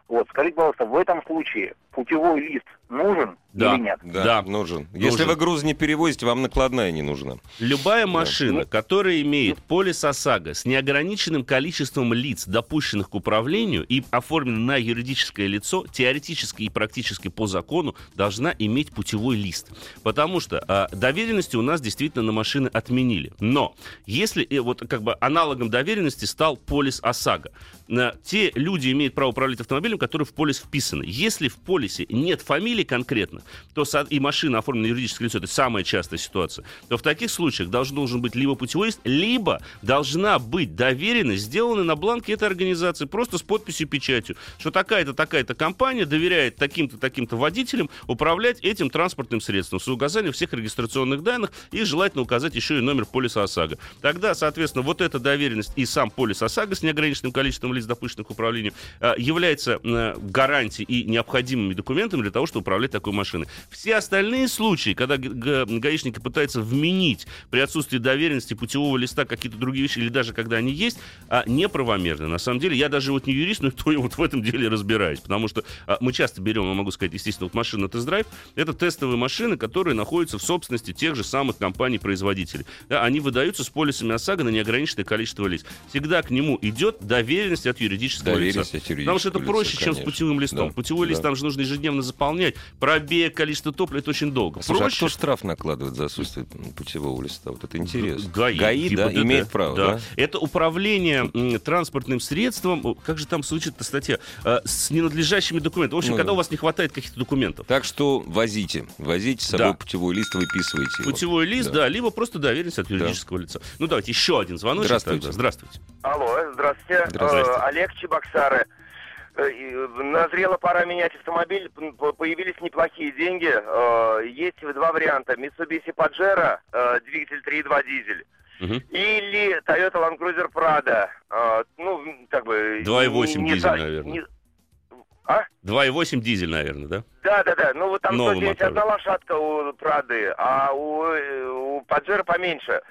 Вот, скажите, пожалуйста, в этом случае путевой лист нужен да, или нет? Да, да, нужен. Если вы груз не перевозите, вам накладная не нужна. Любая машина, да. которая имеет полис ОСАГО с неограниченным количеством лиц, допущенных к управлению и оформлена на юридическое лицо, теоретически и практически по закону должна иметь путевой лист. Потому что э, доверенности у нас действительно на машины отменили. Но если э, вот как бы аналогом доверенности стал полис ОСАГО, э, те люди имеют право управлять автомобилем, которые в полис вписаны. Если в полисе нет фамилии конкретно, то и машина оформлена на юридическое лицо, это самая частая ситуация, то в таких случаях должен, должен быть либо путевой лист, либо должна быть доверенность, сделана на бланке этой организации, просто с подписью и печатью, что такая-то, такая-то компания доверяет таким-то, таким-то водителям управлять этим транспортным средством с указанием всех регистрационных данных и желательно указать еще и номер полиса ОСАГО. Тогда, соответственно, вот эта доверенность и сам полис ОСАГО с неограниченным количеством лиц, допущенных к управлению, э, является э, гарантией и необходимыми документами для того, чтобы управлять такой машиной. Все остальные случаи, когда гаишники пытаются вменить при отсутствии доверенности путевого листа какие-то другие вещи, или даже когда они есть, а, неправомерны. На самом деле, я даже вот не юрист, но то я вот в этом деле разбираюсь, потому что а, мы часто берем, я могу сказать, естественно, вот машина тест-драйв, это тестовые машины, которые находятся в собственности тех же самых компаний-производителей. Да, они выдаются с полисами ОСАГО на неограниченное количество лиц. Всегда к нему идет доверенность от юридического доверенность лица. От юридического потому что это проще, лица, чем с путевым листом. Да. Путевой да. лист там же нужно ежедневно заполнять. Пробег, количество топлива, это очень долго. Слушай, Проще... а кто штраф накладывает за отсутствие путевого листа? Вот это интересно. ГАИ. ГАИ, да, ГДД. имеет право, да. да? Это управление транспортным средством, как же там звучит статья, э, с ненадлежащими документами. В общем, ну, когда да. у вас не хватает каких-то документов. Так что возите. Возите с собой да. путевой лист, выписывайте Путевой его. лист, да. да, либо просто доверенность от юридического да. лица. Ну, давайте еще один звоночек. Здравствуйте. Тогда. Здравствуйте. Алло, здравствуйте. Здравствуйте. Э, Олег Чебоксары. Э, назрела пора менять автомобиль, появились неплохие деньги. Э, есть два варианта. Mitsubishi Pajero, э, двигатель 3.2 дизель. Угу. Или Toyota Land Cruiser Prado. Ну, как бы... 2.8 дизель, та, наверное. Не... А? 2.8 дизель, наверное, да? Да, да, да. Ну, вот там 191 лошадка у Прады, а у, у Паджера поменьше.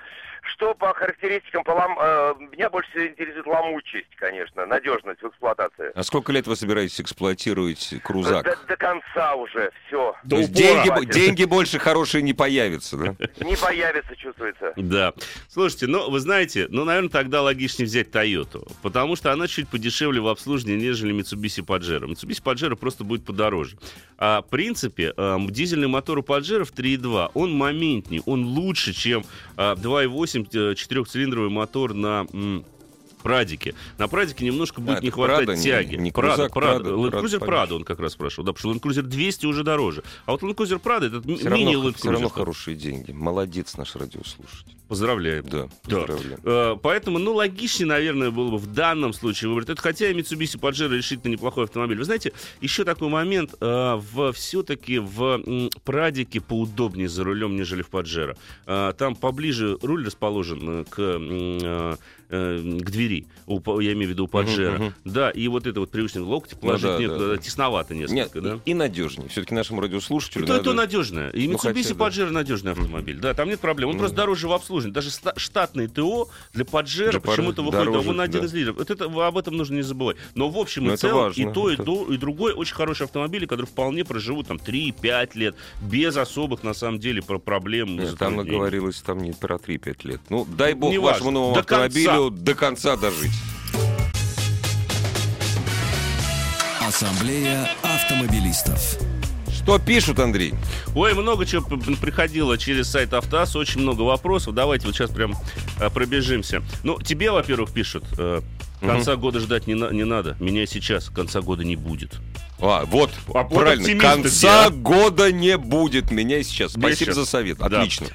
Что по характеристикам, по лом... э, меня больше всего интересует ломучесть, конечно, надежность в эксплуатации. А сколько лет вы собираетесь эксплуатировать крузак? До, до конца уже, все. То есть деньги, деньги больше хорошие не появятся, да? Не появятся, чувствуется. Да. Слушайте, ну, вы знаете, ну, наверное, тогда логичнее взять Toyota, потому что она чуть подешевле в обслуживании, нежели Mitsubishi Pajero. Mitsubishi Pajero просто будет подороже. А, в принципе, э, дизельный мотор у Pajero в 3.2, он моментнее, он лучше, чем э, 2.8 8 четырехцилиндровый мотор на Прадике. На Прадике немножко будет а, не хватать Прада, тяги. Не, не Прада, Прада. Cruiser Prado он как раз спрашивал. Да, потому что Cruiser 200 уже дороже. А вот Land Cruiser Prado это мини Land Cruiser. Все равно хорошие деньги. Молодец наш радиослушатель. Поздравляем. Да, поздравляем. Да. Поэтому, ну, логичнее, наверное, было бы в данном случае выбрать. Это хотя и Mitsubishi Pajero решительно неплохой автомобиль. Вы знаете, еще такой момент. В, все-таки в Прадике поудобнее за рулем, нежели в Pajero. Там поближе руль расположен к э, к двери, у, я имею в виду у Паджера. Uh-huh, uh-huh. Да, и вот это вот привычный локти положить ну, да, нет, да, да. тесновато несколько, нет, да? И, и надежнее. Все-таки нашему радиослушателю То, надо... это надежное. И ну, Mitsubishi ну, Pajero да. надежный автомобиль. Да, там нет проблем. Он uh-huh. просто дороже в обслуживании. Даже штатный ТО для Паджера почему-то выходит, дороже, он один да. из лидеров. Вот это, об этом нужно не забывать. Но в общем и целом важно. и то, и, то, и другой очень хороший автомобиль, который вполне проживут там 3-5 лет без особых, на самом деле, проблем. Нет, там говорилось там не про 3-5 лет. Ну, дай бог не вашему новому до автомобилю конца. до конца дожить. Ассамблея автомобилистов. Что пишут, Андрей? Ой, много чего приходило через сайт Автоас, очень много вопросов. Давайте вот сейчас прям а, пробежимся. Ну, тебе, во-первых, пишут, э, конца угу. года ждать не, на, не надо. Меня сейчас конца года не будет. А, вот, а, правильно. Вот конца где? года не будет. Меня сейчас. Спасибо сейчас. за совет. Отлично.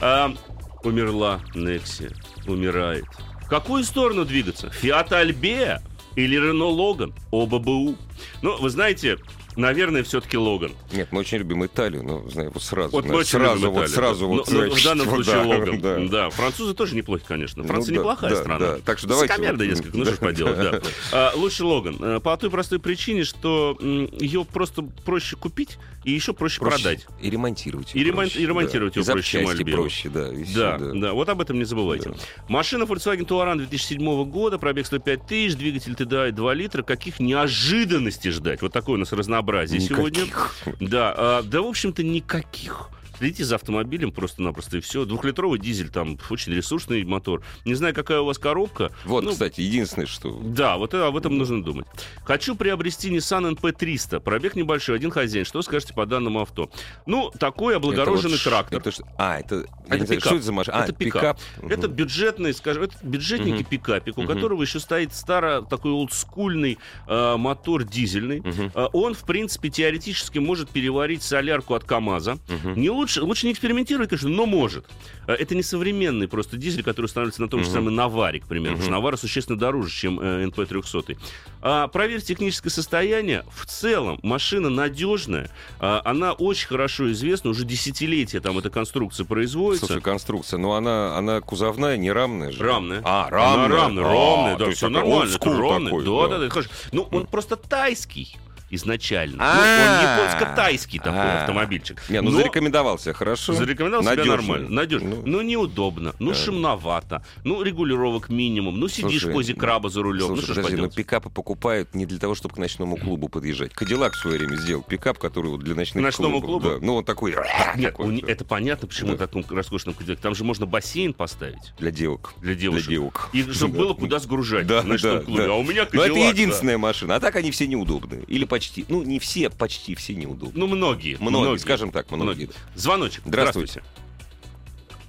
Да. А, умерла Некси. Умирает какую сторону двигаться? Фиат Альбея или Рено Логан, оба БУ. Ну, вы знаете, Наверное, все-таки Логан. Нет, мы очень любим Италию, но знаю, вот сразу. Вот мы очень сразу, любим вот Италию. сразу Но- вот. но значит, в данном вот, случае да, Логан. да. Да. французы тоже неплохи, конечно. Франция Ну да, неплохая да, страна. да. Так что давайте Высокомерная вот, несколько, ну что ж да. поделать, да. А, лучше Логан. Э, По той простой причине, что ее просто проще купить и еще проще, Проще продать. И ремонтировать. И ремон- проще, и ремонтировать да. его И проще, чем запчасти Альберу. проще, да. и всё, Да, да. да, вот об этом не забывайте. Да. Машина Volkswagen Touran 2007 года, пробег 105 тысяч, двигатель TDI 2 литра. Каких неожиданностей ждать? Вот такое у нас разнообразие сегодня. Никаких. Да, а, да, в общем-то, никаких. Следите за автомобилем просто-напросто и все. Двухлитровый дизель, там очень ресурсный мотор. Не знаю, какая у вас коробка. Вот, Ну, кстати, единственное, что... Да, вот это- об этом нужно думать. Хочу приобрести Nissan NP300. Пробег небольшой, один хозяин. Что скажете по данному авто? Ну, такой облагороженный Это вот трактор. это а, это... я Это пикап. Что это за машина? А, Это пикап. Мгм. Это бюджетный, скажем, это бюджетненький Мгм. пикапик, у которого еще стоит старо такой олдскульный э, мотор дизельный. Э, он, в принципе, теоретически может переварить солярку от КАМАЗа. Не лучше, лучше не экспериментировать, конечно, но может. Э, Это не современный просто дизель, который становится на том же Мгм. самом Наваре, к примеру. Потому что Мгм. Навара существенно дороже, чем э, НП-300. А, проверь техническое состояние. В целом машина надежная. А, она очень хорошо известна. Уже десятилетия там эта конструкция производится. Слушай, конструкция, но она, она кузовная, не рамная же. Рамная. А, Она рамная. рамная, А, рамная, то да, есть все нормально. рамный. такой, да, да, да, хорошо. Ну, он просто тайский изначально. Ну, А. он японско-тайский такой А. автомобильчик. Не, ну Но- зарекомендовал себя хорошо. Зарекомендовал себя нормально. Надежно. Ну, Ну, неудобно. Ну, шумновато. Ну, регулировок минимум. Ну, сидишь в позе краба за рулем. ну, подожди, но поделать. пикапы покупают не для того, чтобы к ночному клубу подъезжать. Кадиллак в свое время сделал пикап, который вот для ночных ночному клубу? Ну, он такой... Нет, такой, это понятно, почему таком роскошном Кадиллаке. Там же можно бассейн поставить Для девок. для девушек. Для девок. И чтобы было куда сгружать в ночном клубе. А у меня Но Кадиллак. это да. единственная машина. А так они все неудобные. Или почти. Ну, не все, почти все неудобные. Ну, многие. Многие, скажем так, многие. Многие. Звоночек. Здравствуйте.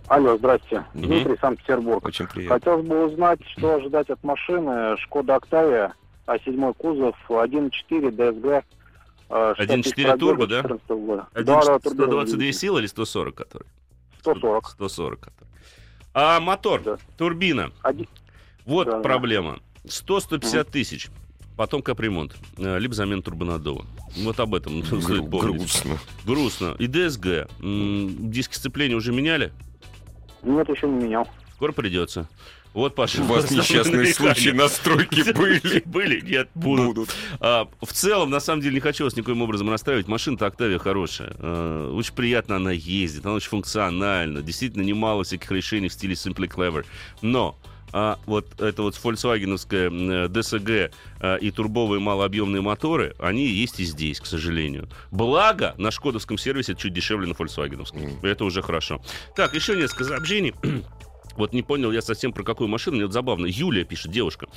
Алло, здрасте. Мгм. Дмитрий, Санкт-Петербург. Очень приятно. Хотелось бы узнать, что ожидать от машины Шкода Октавия, А7 кузов, 1.4 DSG. э, 60 тысяч 1.4 турбо, да? 14 года. Один Да, да, 122 турбированный. силы или 140 который? 140. 140 который. А мотор, Да. турбина. Один- Вот Да, да. проблема. 100-150 тысяч. Потом капремонт. Э, Либо замена турбонаддува. Вот об этом стоит помнить. Грустно. Грустно. И ДСГ. Диски сцепления уже меняли? Нет, еще не менял. Скоро придется. Вот, Паша. У вас несчастные случаи настройки были. Были? Нет, будут. Будут. А, в целом, на самом деле, не хочу вас никоим образом расстраивать. Машина-то Октавия хорошая. А, очень приятно она ездит, она очень функциональна. Действительно, немало всяких решений в стиле Simply Clever. Но а, вот это вот фольксвагеновская м, ДСГ а, и турбовые малообъемные моторы, они есть и здесь, к сожалению. Благо, на шкодовском сервисе чуть дешевле на фольксвагеновском. Мгм. Это уже хорошо. Так, еще несколько сообщений. Вот не понял я совсем про какую машину, мне вот забавно. Юлия пишет, девушка.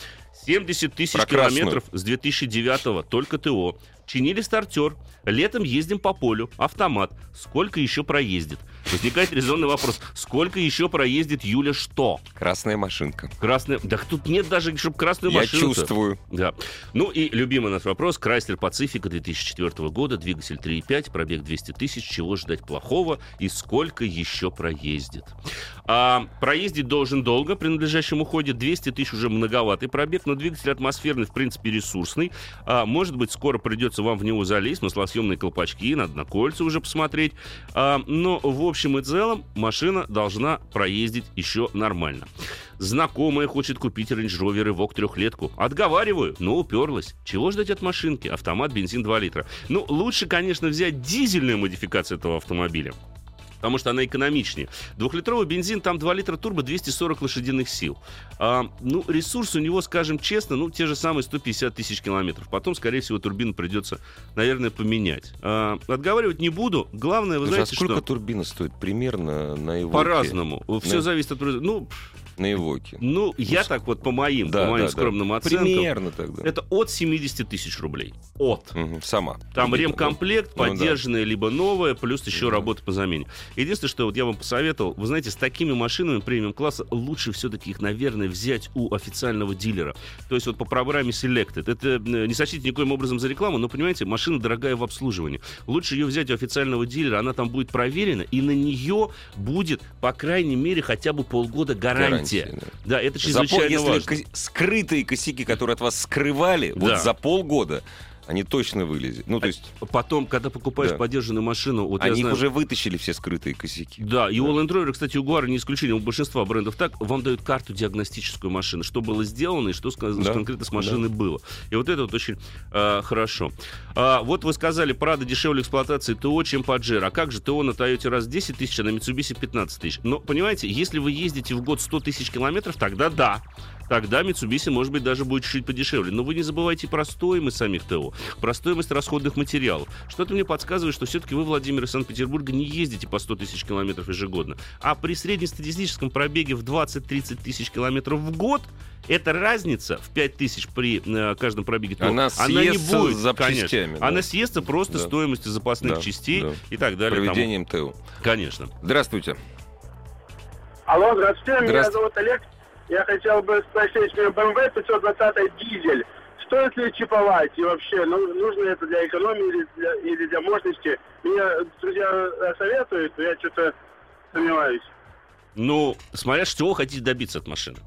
70 тысяч километров с 2009 только ТО. Чинили стартер. Летом ездим по полю. Автомат. Сколько еще проездит? Возникает резонный вопрос. Сколько еще проездит Юля что? Красная машинка. Красная... Да тут нет даже, чтобы красную Я машину. чувствую. Да. Ну и любимый наш вопрос. Крайслер Пацифика 2004 года, двигатель 3.5, пробег 200 тысяч. Чего ждать плохого и сколько еще проездит? А, проездить должен долго, при надлежащем уходе 200 тысяч уже многоватый пробег, но двигатель атмосферный, в принципе, ресурсный. А, может быть, скоро придется вам в него залезть, маслосъемные колпачки, надо на кольца уже посмотреть. А, но в общем и целом машина должна проездить еще нормально. Знакомая хочет купить Range Rover Evoque трехлетку. Отговариваю, но уперлась. Чего ждать от машинки? Автомат, бензин 2 литра. Ну, лучше, конечно, взять дизельную модификацию этого автомобиля. Потому что она экономичнее. Двухлитровый бензин, там 2 литра турбо, 240 лошадиных сил. А, ну, ресурс у него, скажем честно, ну, те же самые 150 тысяч километров. Потом, скорее всего, турбину придется, наверное, поменять. А, отговаривать не буду. Главное, вы Слушай, а знаете, сколько что... турбина стоит примерно на Эвоке? По-разному. Все Ну. зависит от... Ну, На Эвоке. ну, я с- так вот по моим, Да, по моим да, да. скромным оценкам. Примерно тогда. Это от 70 тысяч рублей. От. Мгм, Сама. Там Видно, ремкомплект, Ну да. поддержанная либо новая, плюс еще Да. работа по замене. Единственное, что вот я вам посоветовал, вы знаете, с такими машинами премиум-класса лучше все-таки их, наверное, взять у официального дилера. То есть вот по программе Selected. Это не сочтите никоим образом за рекламу, но, понимаете, машина дорогая в обслуживании. Лучше ее взять у официального дилера, она там будет проверена, и на нее будет, по крайней мере, хотя бы полгода гарантии. Гарантия. Да. да, это чрезвычайно за, важно. Если скрытые косяки, которые от вас скрывали, да. вот за полгода они точно вылезут. Ну, то есть... Потом, когда покупаешь да. подержанную машину... Вот они знаю... уже вытащили все скрытые косяки. Да, и да. у Land Rover, кстати, у Jaguar не исключение, у большинства брендов так, вам дают карту диагностическую машины, что было сделано и что да. конкретно с машиной да. было. И вот это вот очень э, хорошо. А, вот вы сказали, Прада дешевле эксплуатации ТО, чем Паджеро. А как же ТО на Toyota раз 10 тысяч, а на Mitsubishi 15 тысяч? Но, понимаете, если вы ездите в год 100 тысяч километров, тогда да тогда Mitsubishi, может быть, даже будет чуть-чуть подешевле. Но вы не забывайте про стоимость самих ТО, про стоимость расходных материалов. Что-то мне подсказывает, что все-таки вы, Владимир, из Санкт-Петербурга не ездите по 100 тысяч километров ежегодно. А при среднестатистическом пробеге в 20-30 тысяч километров в год эта разница в 5 тысяч при э, каждом пробеге, то она, она не будет, конечно. Да. Она съестся просто да. стоимостью запасных да. частей да. и так далее. Проведением ТУ. Конечно. Здравствуйте. Алло, здравствуйте. Меня зовут Олег. Я хотел бы спросить, у меня BMW 520 дизель. Стоит ли чиповать и вообще, ну, нужно это для экономии или для, или для мощности? Меня друзья советуют, но я что-то сомневаюсь. Ну, смотря чего хотите добиться от машины.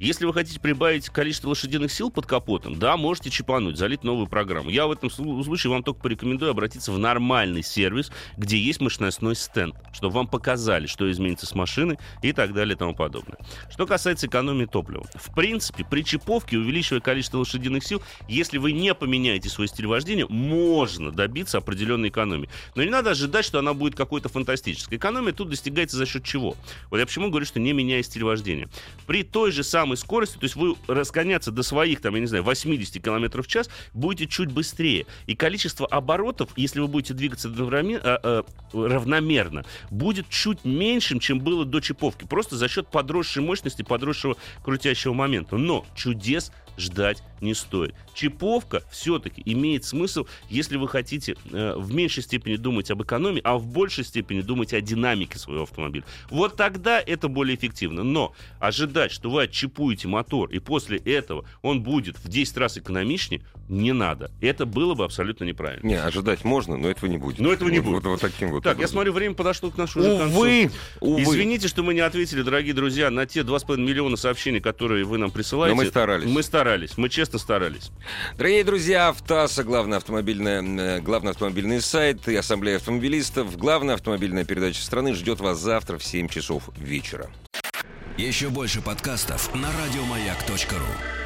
Если вы хотите прибавить количество лошадиных сил под капотом, да, можете чипануть, залить новую программу. Я в этом случае вам только порекомендую обратиться в нормальный сервис, где есть мощностной стенд, чтобы вам показали, что изменится с машины и так далее и тому подобное. Что касается экономии топлива. В принципе, при чиповке, увеличивая количество лошадиных сил, если вы не поменяете свой стиль вождения, можно добиться определенной экономии. Но не надо ожидать, что она будет какой-то фантастической. Экономия тут достигается за счет чего? Вот я почему говорю, что не меняя стиль вождения. При той же самой самой скорости, то есть вы разгоняться до своих, там, я не знаю, 80 км в час будете чуть быстрее. И количество оборотов, если вы будете двигаться а, а, равномерно, будет чуть меньшим, чем было до чиповки. Просто за счет подросшей мощности, подросшего крутящего момента. Но чудес ждать не стоит. Чиповка все-таки имеет смысл, если вы хотите э, в меньшей степени думать об экономии, а в большей степени думать о динамике своего автомобиля. Вот тогда это более эффективно. Но ожидать, что вы отчипуете мотор, и после этого он будет в 10 раз экономичнее, не надо. Это было бы абсолютно неправильно. Не, ожидать можно, но этого не будет. Но этого не вот, будет. Вот, вот таким вот. Так, образом. я смотрю, время подошло к нашему увы, концу. Увы. Извините, что мы не ответили, дорогие друзья, на те 2,5 миллиона сообщений, которые вы нам присылаете. Но мы старались. Мы старались. Мы честно старались. Дорогие друзья, Автоаса, главный автомобильный, главный автомобильный сайт и ассамблея автомобилистов, главная автомобильная передача страны ждет вас завтра в 7 часов вечера. Еще больше подкастов на радиомаяк.ру